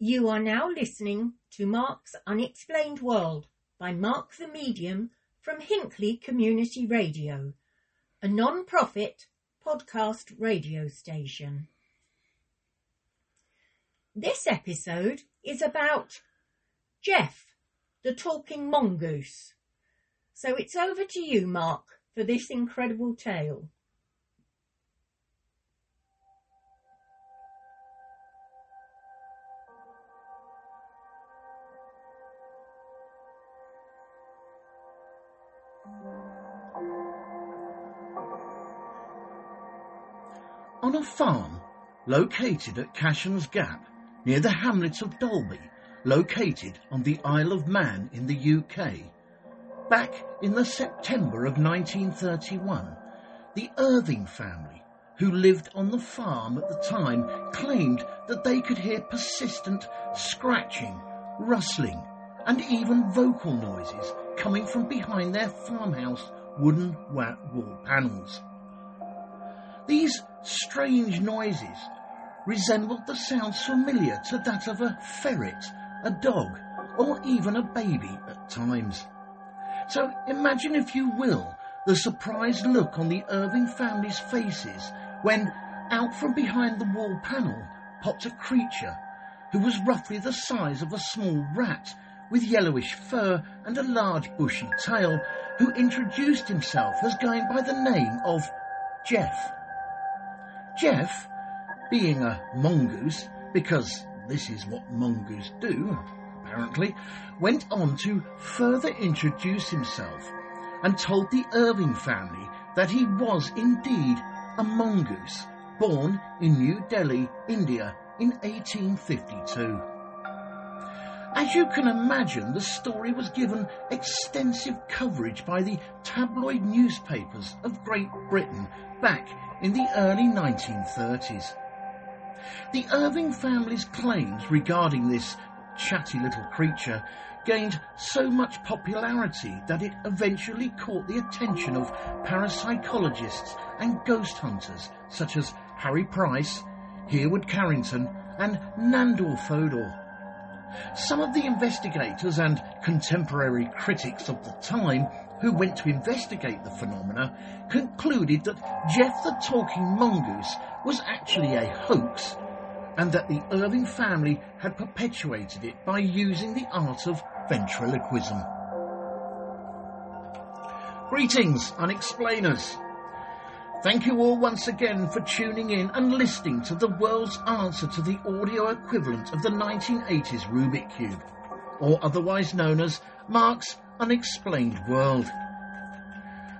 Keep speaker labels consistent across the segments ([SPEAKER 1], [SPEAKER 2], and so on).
[SPEAKER 1] You are now listening to Mark's Unexplained World by Mark the Medium from Hinckley Community Radio, a non-profit podcast radio station. This episode is about Gef, the talking mongoose. So it's over to you, Mark, for this incredible tale.
[SPEAKER 2] On a farm located at Cashen's Gap, near the hamlet of Dalby, located on the Isle of Man in the UK, back in the September of 1931, the Irving family, who lived on the farm at the time, claimed that they could hear persistent scratching, rustling, and even vocal noises coming from behind their farmhouse wooden wall panels. These strange noises resembled the sounds familiar to that of a ferret, a dog, or even a baby at times. So imagine, if you will, the surprised look on the Irving family's faces when, out from behind the wall panel, popped a creature who was roughly the size of a small rat, with yellowish fur and a large bushy tail, who introduced himself as going by the name of Gef. Gef, being a mongoose, because this is what mongoose do, apparently, went on to further introduce himself and told the Irving family that he was indeed a mongoose born in New Delhi, India in 1852. As you can imagine, the story was given extensive coverage by the tabloid newspapers of Great Britain back in the early 1930s. The Irving family's claims regarding this chatty little creature gained so much popularity that it eventually caught the attention of parapsychologists and ghost hunters such as Harry Price, Hereward Carrington, and Nandor Fodor. Some of the investigators and contemporary critics of the time who went to investigate the phenomena concluded that Gef the Talking Mongoose was actually a hoax and that the Irving family had perpetuated it by using the art of ventriloquism. Greetings, unexplainers. Thank you all once again for tuning in and listening to the world's answer to the audio equivalent of the 1980s Rubik Cube, or otherwise known as Mark's Unexplained World.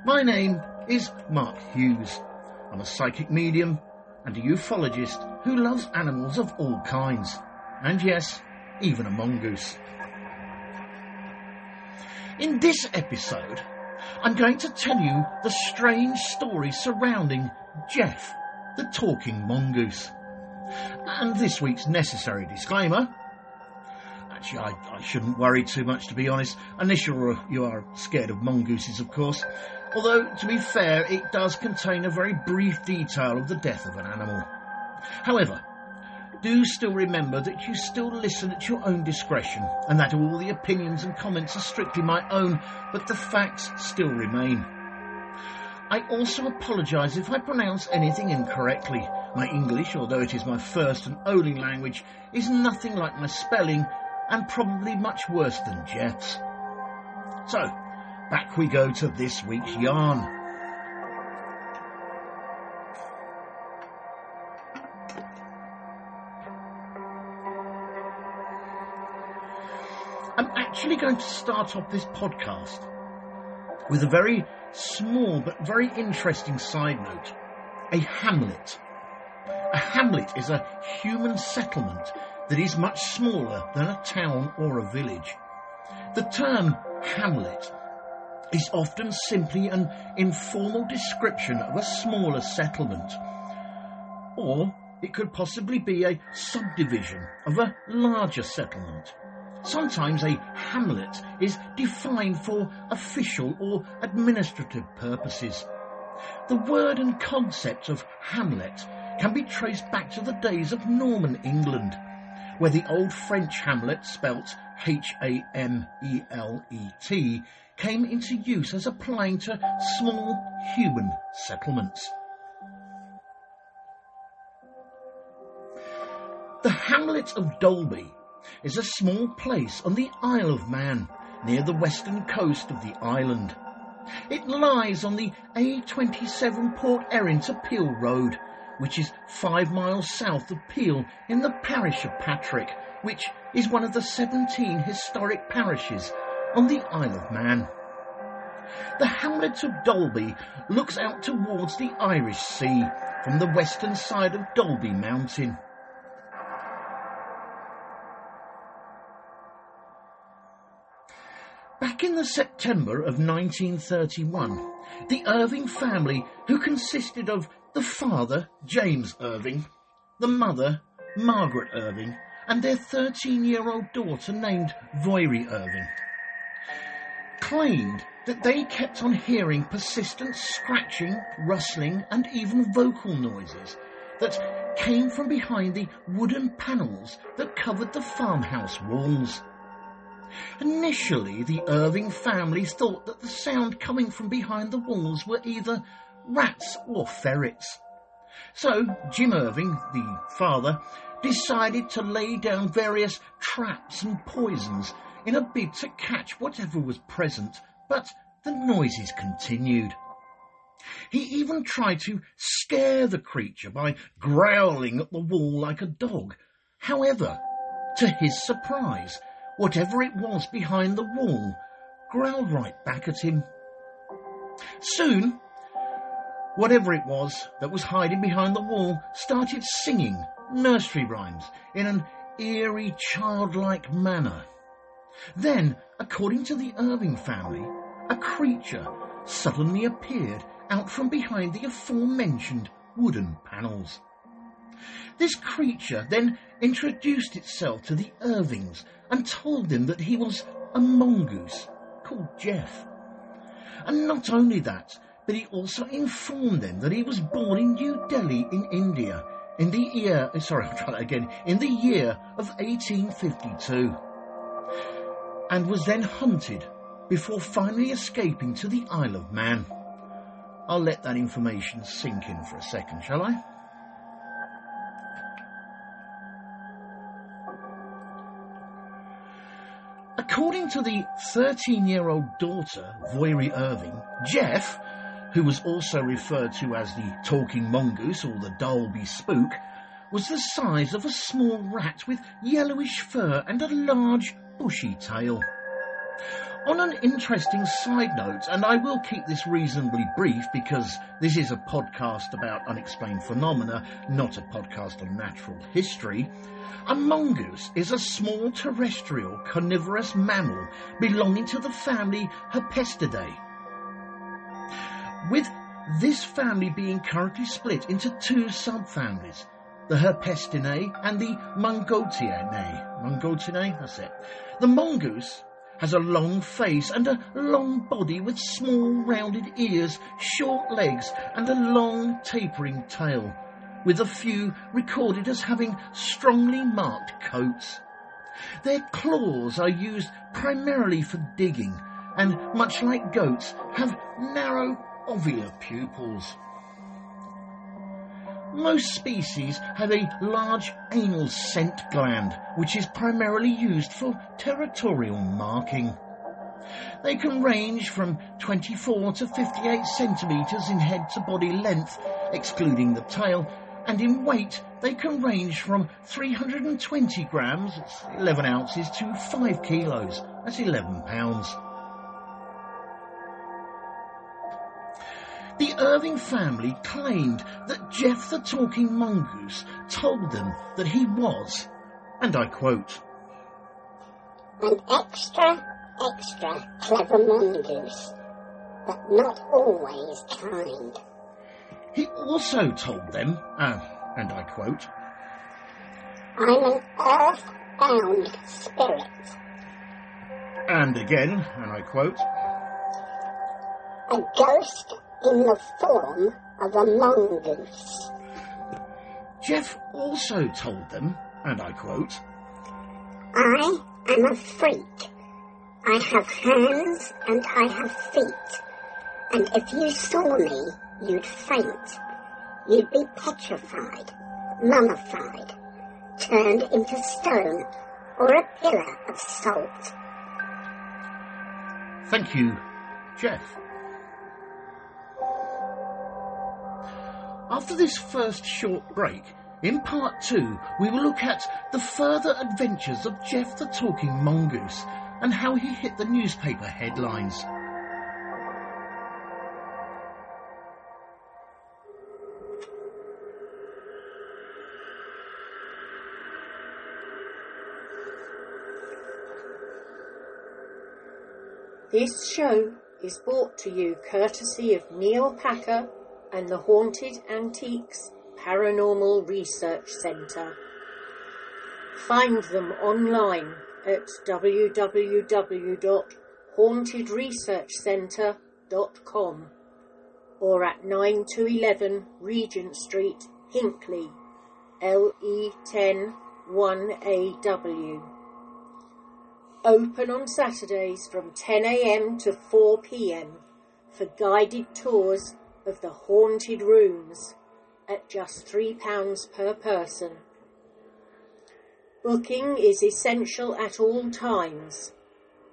[SPEAKER 2] My name is Mark Hughes. I'm a psychic medium and a ufologist who loves animals of all kinds, and yes, even a mongoose. In this episode, I'm going to tell you the strange story surrounding Gef, the talking mongoose. And this week's necessary disclaimer Actually, I, I shouldn't worry too much, to be honest, unless you're, you are scared of mongooses, of course. Although, to be fair, it does contain a very brief detail of the death of an animal. However, do still remember that you still listen at your own discretion and that all the opinions and comments are strictly my own, but the facts still remain. I also apologise if I pronounce anything incorrectly. My English, although it is my first and only language, is nothing like my spelling and probably much worse than Gef's. So, back we go to this week's yarn. Actually going to start off this podcast with a very small but very interesting side note. A hamlet. A hamlet is a human settlement that is much smaller than a town or a village. The term hamlet is often simply an informal description of a smaller settlement, or it could possibly be a subdivision of a larger settlement. Sometimes a hamlet is defined for official or administrative purposes. The word and concept of hamlet can be traced back to the days of Norman England where the old French hamlet spelt H-A-M-E-L-E-T came into use as applying to small human settlements. The hamlet of Dalby is a small place on the Isle of Man near the western coast of the island. It lies on the A27 Port Erin to Peel Road, which is five miles south of Peel in the parish of Patrick, which is one of the 17 historic parishes on the Isle of Man. The hamlet of Dalby looks out towards the Irish Sea from the western side of Dalby Mountain. Back in the September of 1931, the Irving family, who consisted of the father, James Irving, the mother, Margaret Irving, and their 13 year old daughter named Voirrey Irving, claimed that they kept on hearing persistent scratching, rustling, and even vocal noises that came from behind the wooden panels that covered the farmhouse walls. Initially, the Irving family thought that the sound coming from behind the walls were either rats or ferrets. So, Jim Irving, the father, decided to lay down various traps and poisons in a bid to catch whatever was present, but the noises continued. He even tried to scare the creature by growling at the wall like a dog. However, to his surprise, whatever it was behind the wall growled right back at him. Soon, whatever it was that was hiding behind the wall started singing nursery rhymes in an eerie, childlike manner. Then, according to the Irving family, a creature suddenly appeared out from behind the aforementioned wooden panels. This creature then introduced itself to the Irvings and told them that he was a mongoose called Gef. And not only that, but he also informed them that he was born in New Delhi in India in the year, eh, sorry, I'll try that again, in the year of 1852 and was then hunted before finally escaping to the Isle of Man. I'll let that information sink in for a second, shall I? To the 13 year old daughter, Voirrey Irving, Gef, who was also referred to as the talking mongoose or the Dalby spook, was the size of a small rat with yellowish fur and a large bushy tail. On an interesting side note, and I will keep this reasonably brief because this is a podcast about unexplained phenomena, not a podcast on natural history, a mongoose is a small terrestrial carnivorous mammal belonging to the family Herpestidae. With this family being currently split into two subfamilies, the Herpestinae and the Mongotiinae. Mongotiinae, that's it. The mongoose has a long face and a long body with small rounded ears, short legs and a long tapering tail, with a few recorded as having strongly marked coats. Their claws are used primarily for digging and, much like goats, have narrow ovular pupils. Most species have a large anal scent gland, which is primarily used for territorial marking. They can range from 24 to 58 centimetres in head to body length, excluding the tail, and in weight they can range from 320 grams, 11 ounces, to 5 kilos, that's 11 pounds. The Irving family claimed that Gef the Talking Mongoose told them that he was, and I quote,
[SPEAKER 3] an extra, extra clever mongoose, but not always kind.
[SPEAKER 2] He also told them, uh, and I quote,
[SPEAKER 3] I'm an earth-bound spirit.
[SPEAKER 2] And again, and I quote,
[SPEAKER 3] a ghost in the form of a mongoose.
[SPEAKER 2] Gef also told them, and I quote,
[SPEAKER 3] I am a freak. I have hands and I have feet. And if you saw me, you'd faint. You'd be petrified, mummified, turned into stone or a pillar of salt.
[SPEAKER 2] Thank you, Gef. After this first short break, in part two, we will look at the further adventures of Gef the Talking Mongoose and how he hit the newspaper headlines.
[SPEAKER 1] This show is brought to you courtesy of Neil Packer and the Haunted Antiques Paranormal Research Centre. Find them online at www.hauntedresearchcentre.com or at 9 to 11 Regent Street, Hinckley, LE10 1AW. Open on Saturdays from 10am to 4pm for guided tours of the haunted rooms at just £3 per person. Booking is essential at all times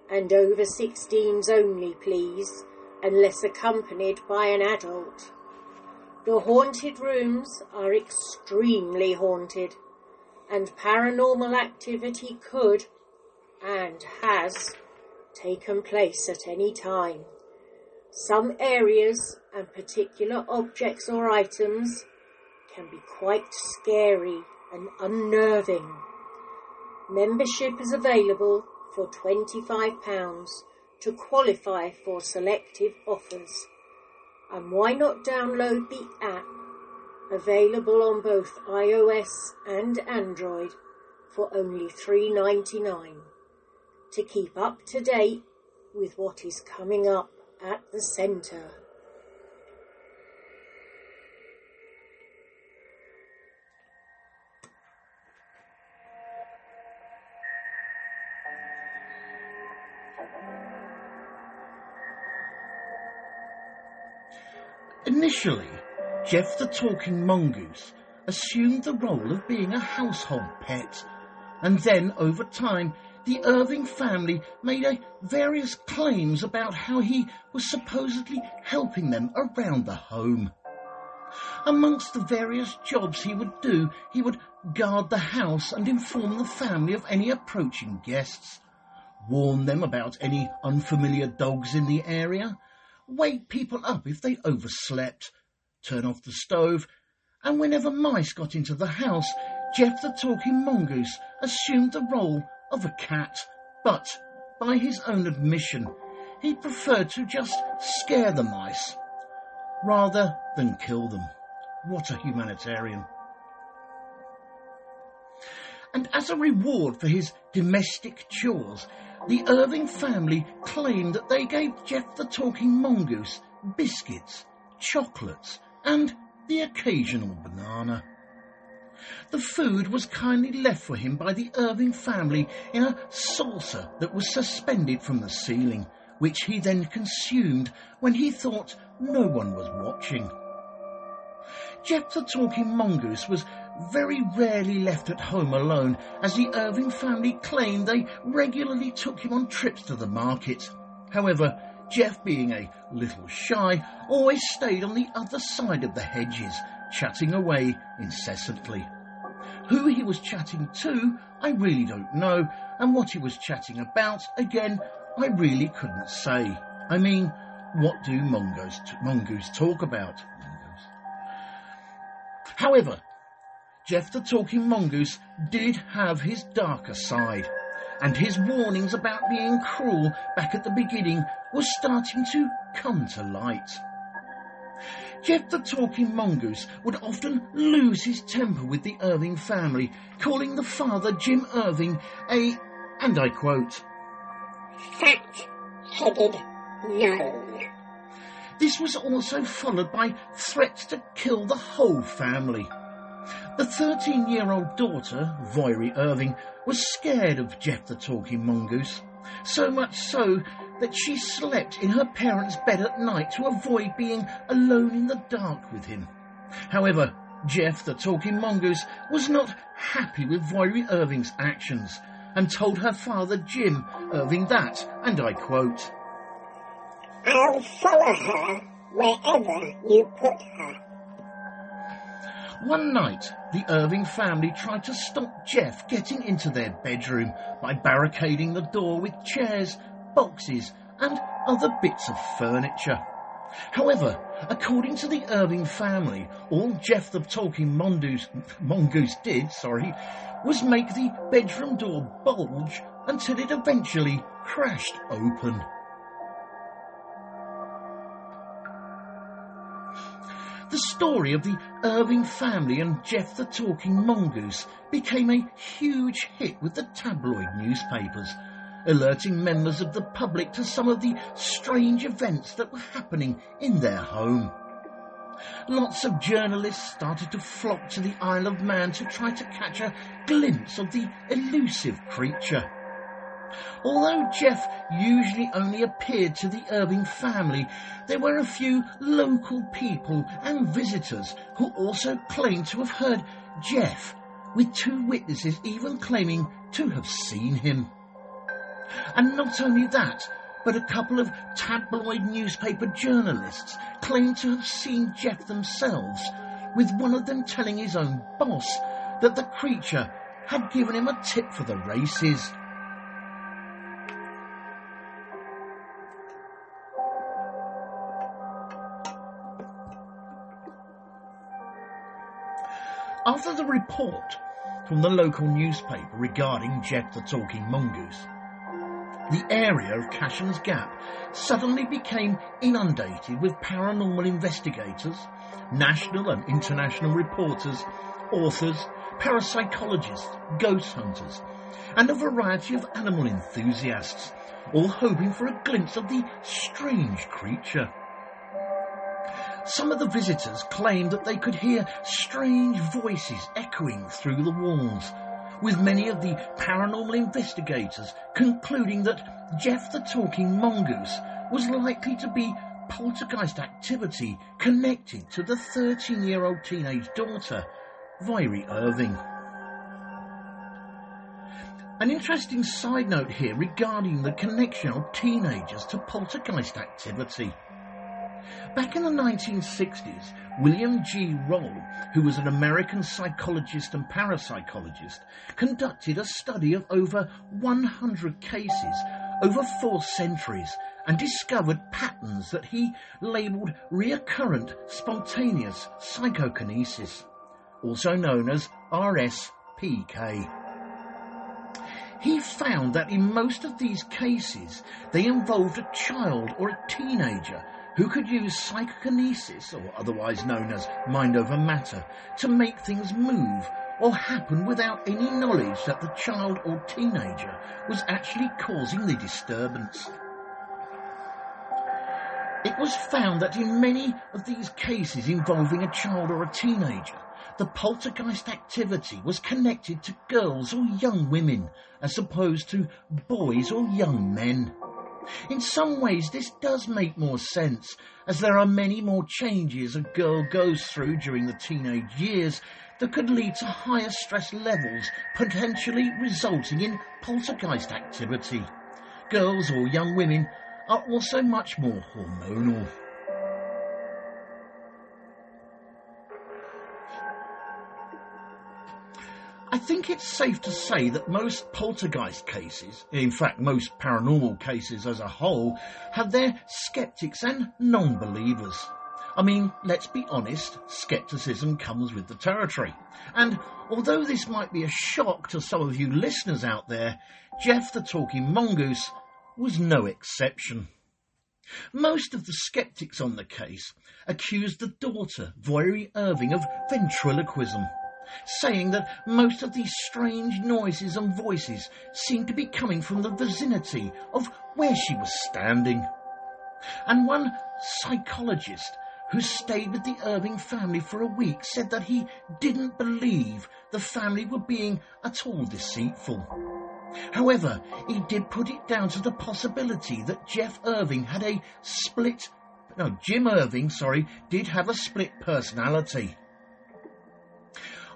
[SPEAKER 1] and over 16s only please unless accompanied by an adult. The haunted rooms are extremely haunted and paranormal activity could and has taken place at any time. Some areas and particular objects or items can be quite scary and unnerving. Membership is available for £25 to qualify for selective offers. And why not download the app available on both iOS and Android for only $3.99 to keep up to date with what is coming up at the centre.
[SPEAKER 2] Initially, Gef the Talking Mongoose assumed the role of being a household pet, and then over time, the Irving family made various claims about how he was supposedly helping them around the home. Amongst the various jobs he would do, he would guard the house and inform the family of any approaching guests, warn them about any unfamiliar dogs in the area, wake people up if they overslept, turn off the stove, and whenever mice got into the house, Gef the Talking Mongoose assumed the role of a cat, but, by his own admission, he preferred to just scare the mice, rather than kill them. What a humanitarian. And as a reward for his domestic chores, the Irving family claimed that they gave Gef the Talking Mongoose biscuits, chocolates, and the occasional banana. The food was kindly left for him by the Irving family in a saucer that was suspended from the ceiling, which he then consumed when he thought no one was watching. Gef the Talking Mongoose was very rarely left at home alone, as the Irving family claimed they regularly took him on trips to the market. However, Gef, being a little shy, always stayed on the other side of the hedges, chatting away incessantly. Who he was chatting to, I really don't know, and what he was chatting about, again, I really couldn't say. I mean, what do mongoose, mongoose talk about? Mongoose. However, Gef the Talking Mongoose did have his darker side, and his warnings about being cruel back at the beginning were starting to come to light. Gef the Talking Mongoose would often lose his temper with the Irving family, calling the father, Jim Irving, a, and I quote,
[SPEAKER 3] fat-headed gnome.
[SPEAKER 2] This was also followed by threats to kill the whole family. The 13 year old daughter, Voirrey Irving, was scared of Gef the Talking Mongoose, so much so that she slept in her parents' bed at night to avoid being alone in the dark with him. However, Gef the Talking Mongoose was not happy with Voirrey Irving's actions and told her father Jim Irving that, and I quote,
[SPEAKER 3] I'll follow her wherever you put her.
[SPEAKER 2] One night, the Irving family tried to stop Gef getting into their bedroom by barricading the door with chairs, boxes, and other bits of furniture. However, according to the Irving family, all Gef the Talking Mongoose, did, sorry, was make the bedroom door bulge until it eventually crashed open. The story of the Irving family and Gef the Talking Mongoose became a huge hit with the tabloid newspapers, alerting members of the public to some of the strange events that were happening in their home. Lots of journalists started to flock to the Isle of Man to try to catch a glimpse of the elusive creature. Although Gef usually only appeared to the Irving family, there were a few local people and visitors who also claimed to have heard Gef, with two witnesses even claiming to have seen him. And not only that, but a couple of tabloid newspaper journalists claimed to have seen Gef themselves, with one of them telling his own boss that the creature had given him a tip for the races. After the report from the local newspaper regarding Gef the Talking Mongoose, the area of Cashen's Gap suddenly became inundated with paranormal investigators, national and international reporters, authors, parapsychologists, ghost hunters, and a variety of animal enthusiasts, all hoping for a glimpse of the strange creature. Some of the visitors claimed that they could hear strange voices echoing through the walls, with many of the paranormal investigators concluding that Gef the Talking Mongoose was likely to be poltergeist activity connected to the 13 year old teenage daughter, Voirrey Irving. An interesting side note here regarding the connection of teenagers to poltergeist activity. Back in the 1960s, William G. Roll, who was an American psychologist and parapsychologist, conducted a study of over 100 cases over four centuries and discovered patterns that he labelled recurrent spontaneous psychokinesis, also known as RSPK. He found that in most of these cases, they involved a child or a teenager who could use psychokinesis, or otherwise known as mind over matter, to make things move or happen without any knowledge that the child or teenager was actually causing the disturbance. It was found that in many of these cases involving a child or a teenager, the poltergeist activity was connected to girls or young women as opposed to boys or young men. In some ways, this does make more sense, as there are many more changes a girl goes through during the teenage years that could lead to higher stress levels, potentially resulting in poltergeist activity. Girls or young women are also much more hormonal. I think it's safe to say that most poltergeist cases, in fact most paranormal cases as a whole, have their skeptics and non-believers. I mean, let's be honest, skepticism comes with the territory. And although this might be a shock to some of you listeners out there, Gef the Talking Mongoose was no exception. Most of the skeptics on the case accused the daughter, Voirrey Irving, of ventriloquism saying that most of these strange noises and voices seemed to be coming from the vicinity of where she was standing. And one psychologist who stayed with the Irving family for a week, said that he didn't believe the family were being at all deceitful. However, he did put it down to the possibility that Jeff Irving had a split, no, Jim Irving, sorry, did have a split personality.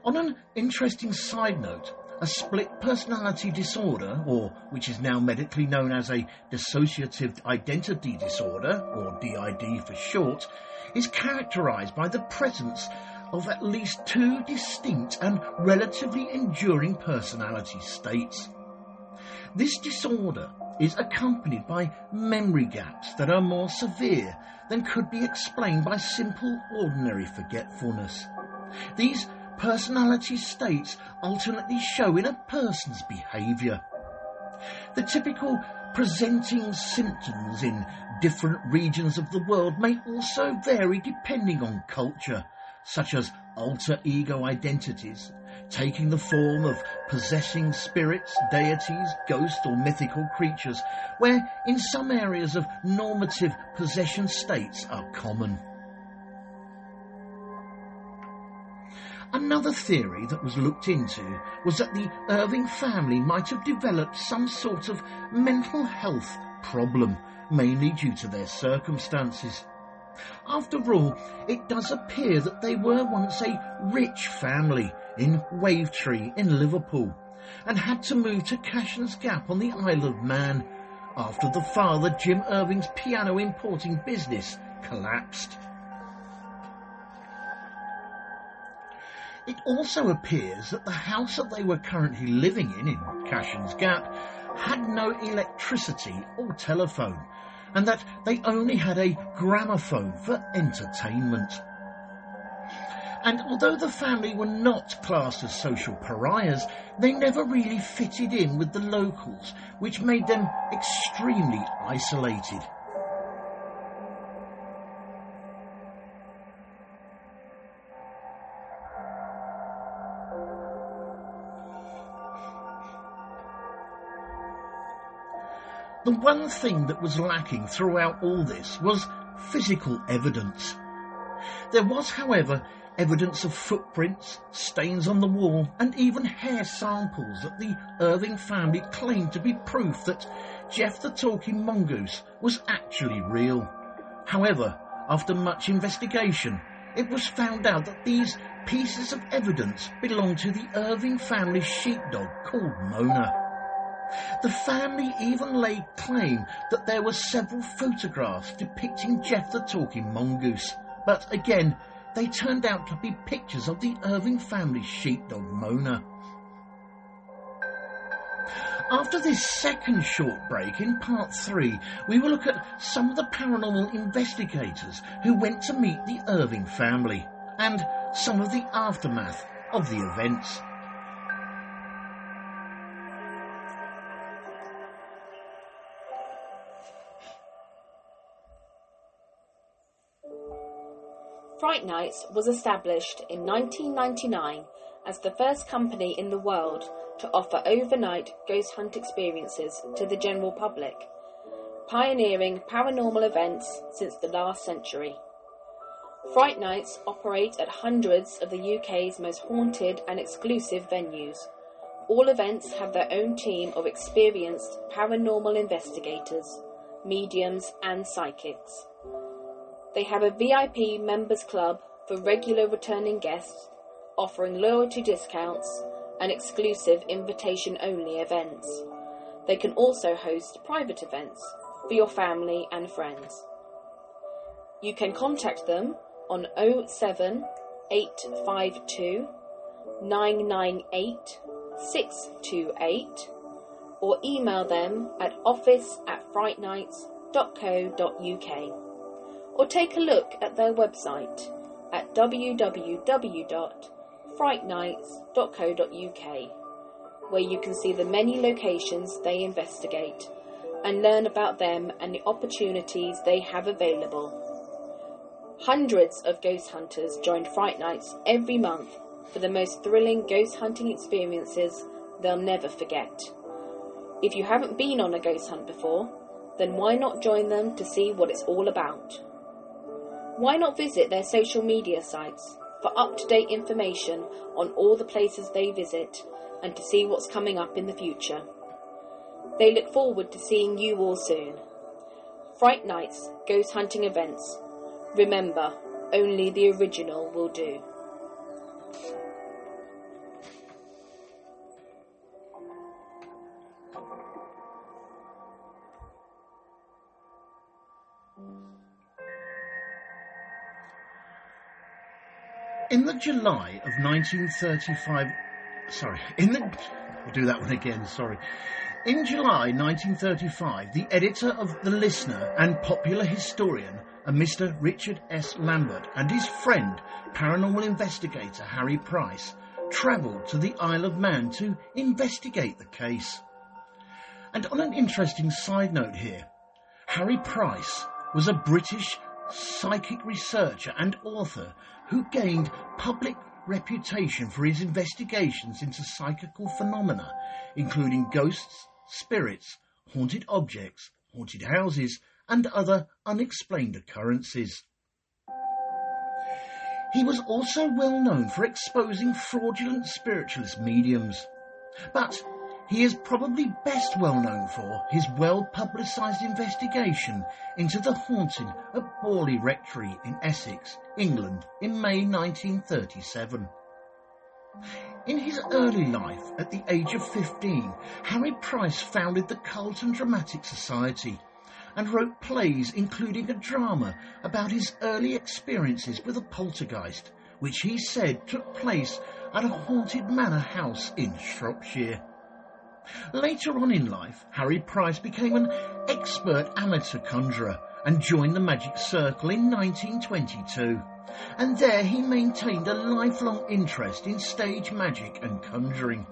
[SPEAKER 2] On an interesting side note, a split personality disorder, or which is now medically known as a dissociative identity disorder, or DID for short, is characterized by the presence of at least two distinct and relatively enduring personality states. This disorder is accompanied by memory gaps that are more severe than could be explained by simple ordinary forgetfulness. These personality states alternately show in a person's behaviour. The typical presenting symptoms in different regions of the world may also vary depending on culture, such as alter ego identities, taking the form of possessing spirits, deities, ghosts, or mythical creatures, where in some areas of normative possession states are common. Another theory that was looked into was that the Irving family might have developed some sort of mental health problem, mainly due to their circumstances. After all, it does appear that they were once a rich family in Wavertree in Liverpool and had to move to Cashen's Gap on the Isle of Man after the father Jim Irving's piano importing business collapsed. It also appears that the house that they were currently living in, in Cashen's Gap, had no electricity or telephone, and that they only had a gramophone for entertainment. And although the family were not classed as social pariahs, they never really fitted in with the locals, which made them extremely isolated. The one thing that was lacking throughout all this was physical evidence. There was, however, evidence of footprints, stains on the wall, and even hair samples that the Irving family claimed to be proof that Gef the Talking Mongoose was actually real. However, after much investigation, it was found out that these pieces of evidence belonged to the Irving family sheepdog called Mona. The family even laid claim that there were several photographs depicting Gef the Talking Mongoose, but again, they turned out to be pictures of the Irving family sheepdog Mona. After this second short break in part three, we will look at some of the paranormal investigators who went to meet the Irving family and some of the aftermath of the events.
[SPEAKER 4] Fright Nights was established in 1999 as the first company in the world to offer overnight ghost hunt experiences to the general public, pioneering paranormal events since the last century. Fright Nights operate at hundreds of the UK's most haunted and exclusive venues. All events have their own team of experienced paranormal investigators, mediums, and psychics. They have a VIP members club for regular returning guests, offering loyalty discounts and exclusive invitation only events. They can also host private events for your family and friends. You can contact them on 07 852 998 628 or email them at office at frightnights.co.uk or take a look at their website at www.frightnights.co.uk, where you can see the many locations they investigate and learn about them and the opportunities they have available. Hundreds of ghost hunters join Fright Nights every month for the most thrilling ghost hunting experiences they'll never forget. If you haven't been on a ghost hunt before, then why not join them to see what it's all about? Why not visit their social media sites for up to date information on all the places they visit and to see what's coming up in the future? They look forward to seeing you all soon. Fright Nights Ghost Hunting Events. Remember, only the original will do.
[SPEAKER 2] In the July of 1935, sorry, in the, we'll do that one again, sorry. In July 1935, the editor of The Listener and popular historian, a Mr. Richard S. Lambert, and his friend, paranormal investigator Harry Price, travelled to the Isle of Man to investigate the case. And on an interesting side note here, Harry Price was a British psychic researcher and author who gained public reputation for his investigations into psychical phenomena, including ghosts, spirits, haunted objects, haunted houses, and other unexplained occurrences. He was also well known for exposing fraudulent spiritualist mediums. But he is probably best well known for his well publicised investigation into the haunting of Borley Rectory in Essex, England, in May 1937. In his early life, at the age of 15, Harry Price founded the Carlton Dramatic Society and wrote plays including a drama about his early experiences with a poltergeist, which he said took place at a haunted manor house in Shropshire. Later on in life, Harry Price became an expert amateur conjurer and joined the Magic Circle in 1922. And there he maintained a lifelong interest in stage magic and conjuring.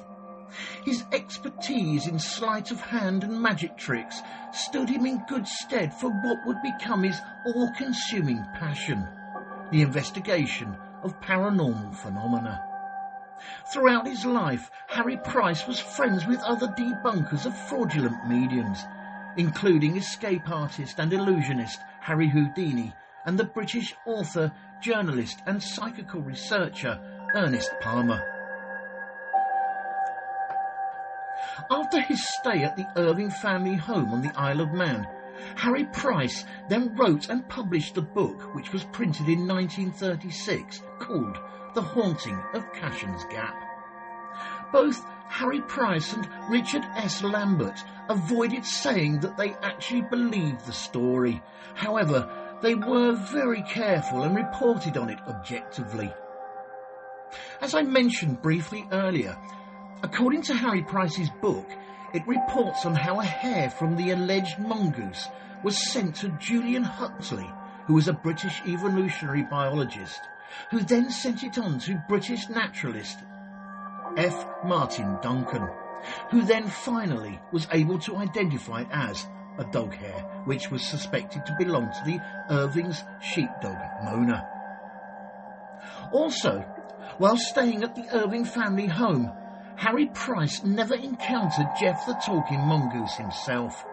[SPEAKER 2] His expertise in sleight of hand and magic tricks stood him in good stead for what would become his all-consuming passion, the investigation of paranormal phenomena. Throughout his life, Harry Price was friends with other debunkers of fraudulent mediums, including escape artist and illusionist Harry Houdini and the British author, journalist and psychical researcher Ernest Palmer. After his stay at the Irving family home on the Isle of Man, Harry Price then wrote and published a book which was printed in 1936 called the Haunting of Cashen's Gap. Both Harry Price and Richard S. Lambert avoided saying that they actually believed the story. However, they were very careful and reported on it objectively. As I mentioned briefly earlier, according to Harry Price's book, it reports on how a hair from the alleged mongoose was sent to Julian Huxley, who was a British evolutionary biologist, who then sent it on to British naturalist F. Martin Duncan, who then finally was able to identify it as a dog hair, which was suspected to belong to the Irving's sheepdog, Mona. Also, while staying at the Irving family home, Harry Price never encountered Gef the Talking Mongoose himself.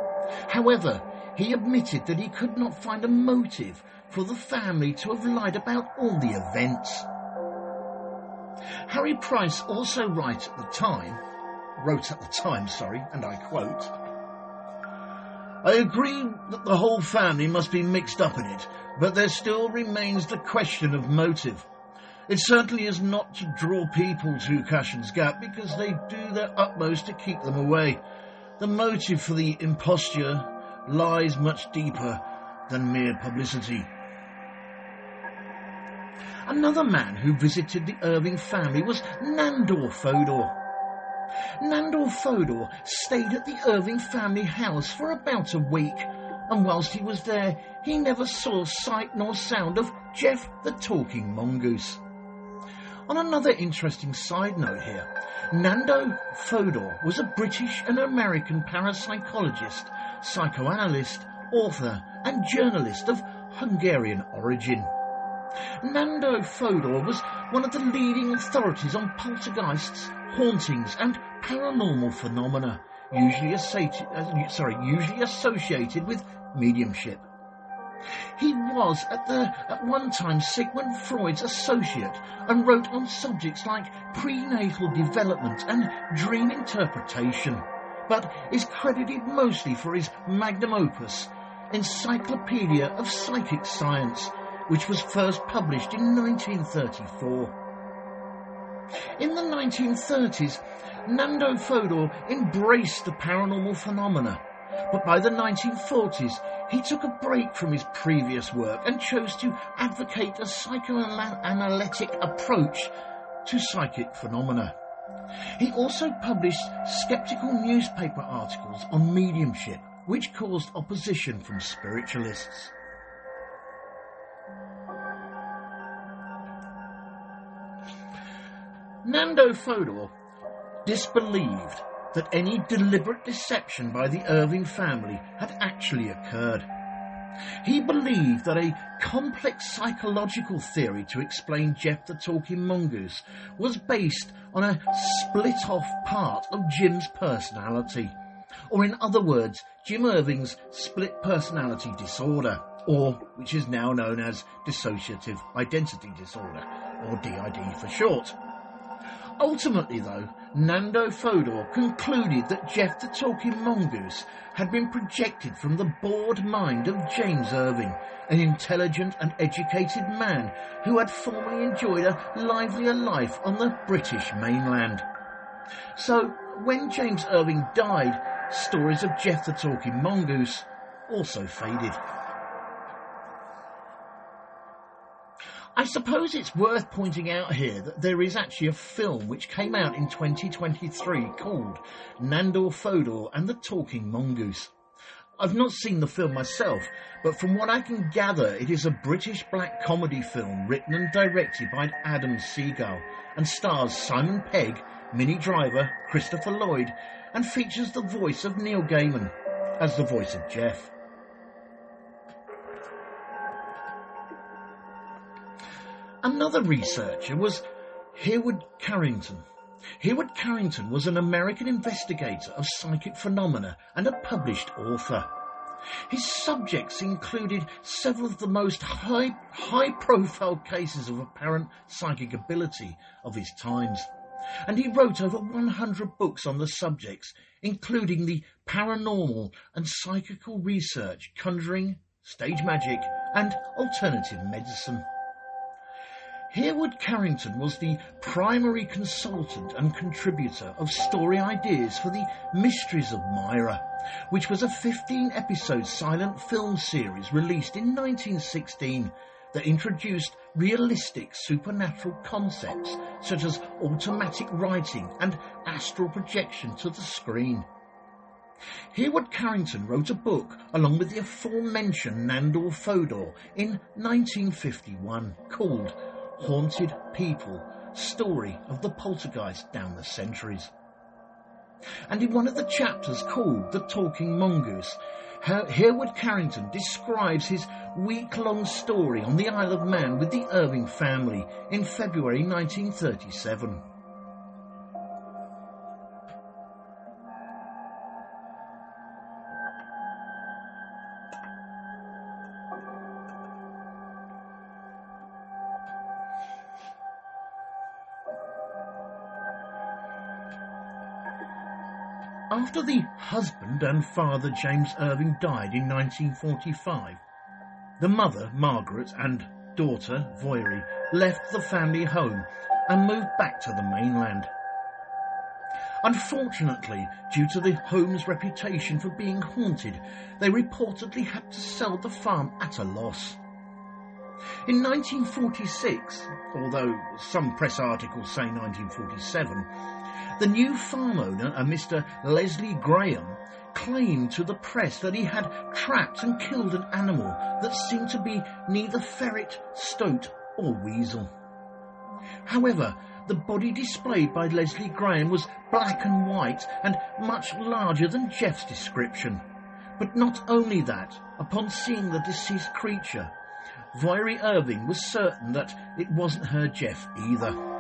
[SPEAKER 2] However, he admitted that he could not find a motive for the family to have lied about all the events. Harry Price also wrote at the time, wrote at the time, sorry, and I quote, I agree that the whole family must be mixed up in it, but there still remains the question of motive. It certainly is not to draw people to Cashen's Gap because they do their utmost to keep them away. The motive for the imposture lies much deeper than mere publicity. Another man who visited the Irving family was Nandor Fodor. Nandor Fodor stayed at the Irving family house for about a week, and whilst he was there, he never saw sight nor sound of Gef the Talking Mongoose. On another interesting side note here, Nandor Fodor was a British and American parapsychologist, psychoanalyst, author, and journalist of Hungarian origin. Nandor Fodor was one of the leading authorities on poltergeists, hauntings, and paranormal phenomena, usually associated, uh, sorry, usually associated with mediumship. He was at the at one time Sigmund Freud's associate and wrote on subjects like prenatal development and dream interpretation, but is credited mostly for his magnum opus, Encyclopedia of Psychic Science, which was first published in 1934. In the 1930s, Nandor Fodor embraced the paranormal phenomena, but by the 1940s, he took a break from his previous work and chose to advocate a psychoanalytic approach to psychic phenomena. He also published skeptical newspaper articles on mediumship, which caused opposition from spiritualists. Nandor Fodor disbelieved that any deliberate deception by the Irving family had actually occurred. He believed that a complex psychological theory to explain Gef the Talking Mongoose was based on a split off part of Jim's personality, or in other words, Jim Irving's split personality disorder, or which is now known as dissociative identity disorder, or DID for short. Ultimately, though, Nandor Fodor concluded that Gef the Talking Mongoose had been projected from the bored mind of James Irving, an intelligent and educated man who had formerly enjoyed a livelier life on the British mainland. So, when James Irving died, stories of Gef the Talking Mongoose also faded. I suppose it's worth pointing out here that there is actually a film which came out in 2023 called Nandor Fodor and the Talking Mongoose. I've not seen the film myself, but from what I can gather, it is a British black comedy film written and directed by Adam Sigal and stars Simon Pegg, Minnie Driver, Christopher Lloyd, and features the voice of Neil Gaiman as the voice of Gef. Another researcher was Hereward Carrington. Hereward Carrington was an American investigator of psychic phenomena and a published author. His subjects included several of the most high, high profile cases of apparent psychic ability of his times. And he wrote over 100 books on the subjects, including the paranormal and psychical research, conjuring, stage magic, and alternative medicine. Hereward Carrington was the primary consultant and contributor of story ideas for the Mysteries of Myra, which was a 15 episode silent film series released in 1916 that introduced realistic supernatural concepts such as automatic writing and astral projection to the screen. Hereward Carrington wrote a book along with the aforementioned Nandor Fodor in 1951 called Haunted People, story of the poltergeist down the centuries. And in one of the chapters called The Talking Mongoose, Hereward Carrington describes his week-long story on the Isle of Man with the Irving family in February 1937. After the husband and father James Irving died in 1945, the mother, Margaret, and daughter, Voirrey, left the family home and moved back to the mainland. Unfortunately, due to the home's reputation for being haunted, they reportedly had to sell the farm at a loss. In 1946, although some press articles say 1947, the new farm owner, a Mr. Leslie Graham, claimed to the press that he had trapped and killed an animal that seemed to be neither ferret, stoat, or weasel. However, the body displayed by Leslie Graham was black and white and much larger than Gef's description. But not only that, upon seeing the deceased creature, Voirrey Irving was certain that it wasn't her Gef either.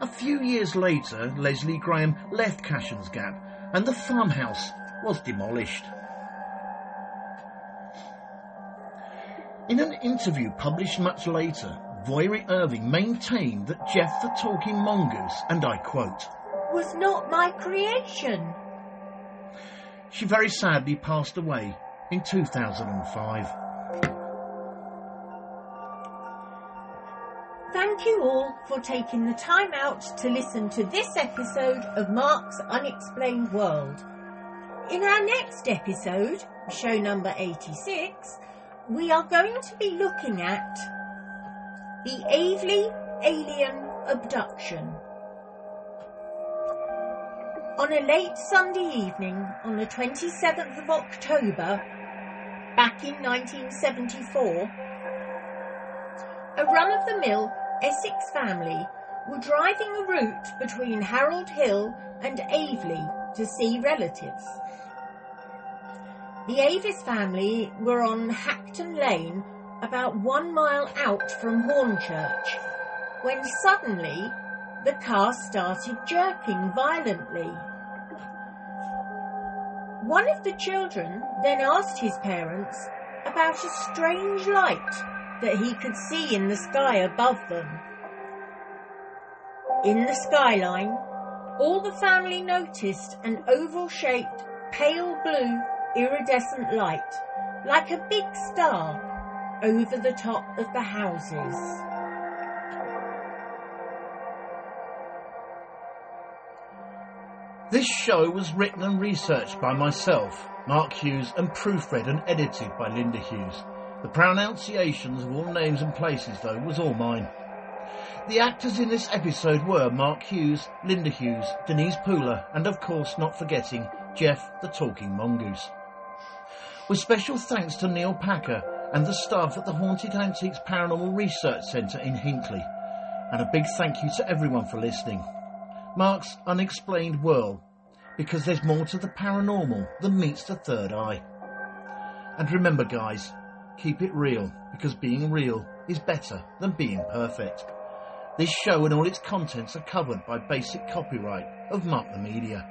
[SPEAKER 2] A few years later, Leslie Graham left Cashen's Gap and the farmhouse was demolished. In an interview published much later, Voirrey Irving maintained that Gef the Talking Mongoose, and I quote,
[SPEAKER 1] was not my creation.
[SPEAKER 2] She very sadly passed away in 2005.
[SPEAKER 1] All for taking the time out to listen to this episode of Mark's Unexplained World. In our next episode, show number 86, we are going to be looking at the Aveley alien abduction. On a late Sunday evening on the 27th of October, back in 1974, a run of the mill Essex family were driving a route between Harold Hill and Aveley to see relatives. The Avis family were on Hackton Lane, about one mile out from Hornchurch, when suddenly the car started jerking violently. One of the children then asked his parents about a strange light that he could see in the sky above them. In the skyline, all the family noticed an oval shaped, pale blue, iridescent light, like a big star, over the top of the houses.
[SPEAKER 2] This show was written and researched by myself, Mark Hughes, and proofread and edited by Linda Hughes. The pronunciations of all names and places, though, was all mine. The actors in this episode were Mark Hughes, Linda Hughes, Denise Pooler, and of course, not forgetting Gef the Talking Mongoose. With special thanks to Neil Packer and the staff at the Haunted Antiques Paranormal Research Centre in Hinckley, and a big thank you to everyone for listening. Mark's Unexplained World, because there's more to the paranormal than meets the third eye. And remember, guys, keep it real, because being real is better than being perfect. This show and all its contents are covered by basic copyright of Mark the Media.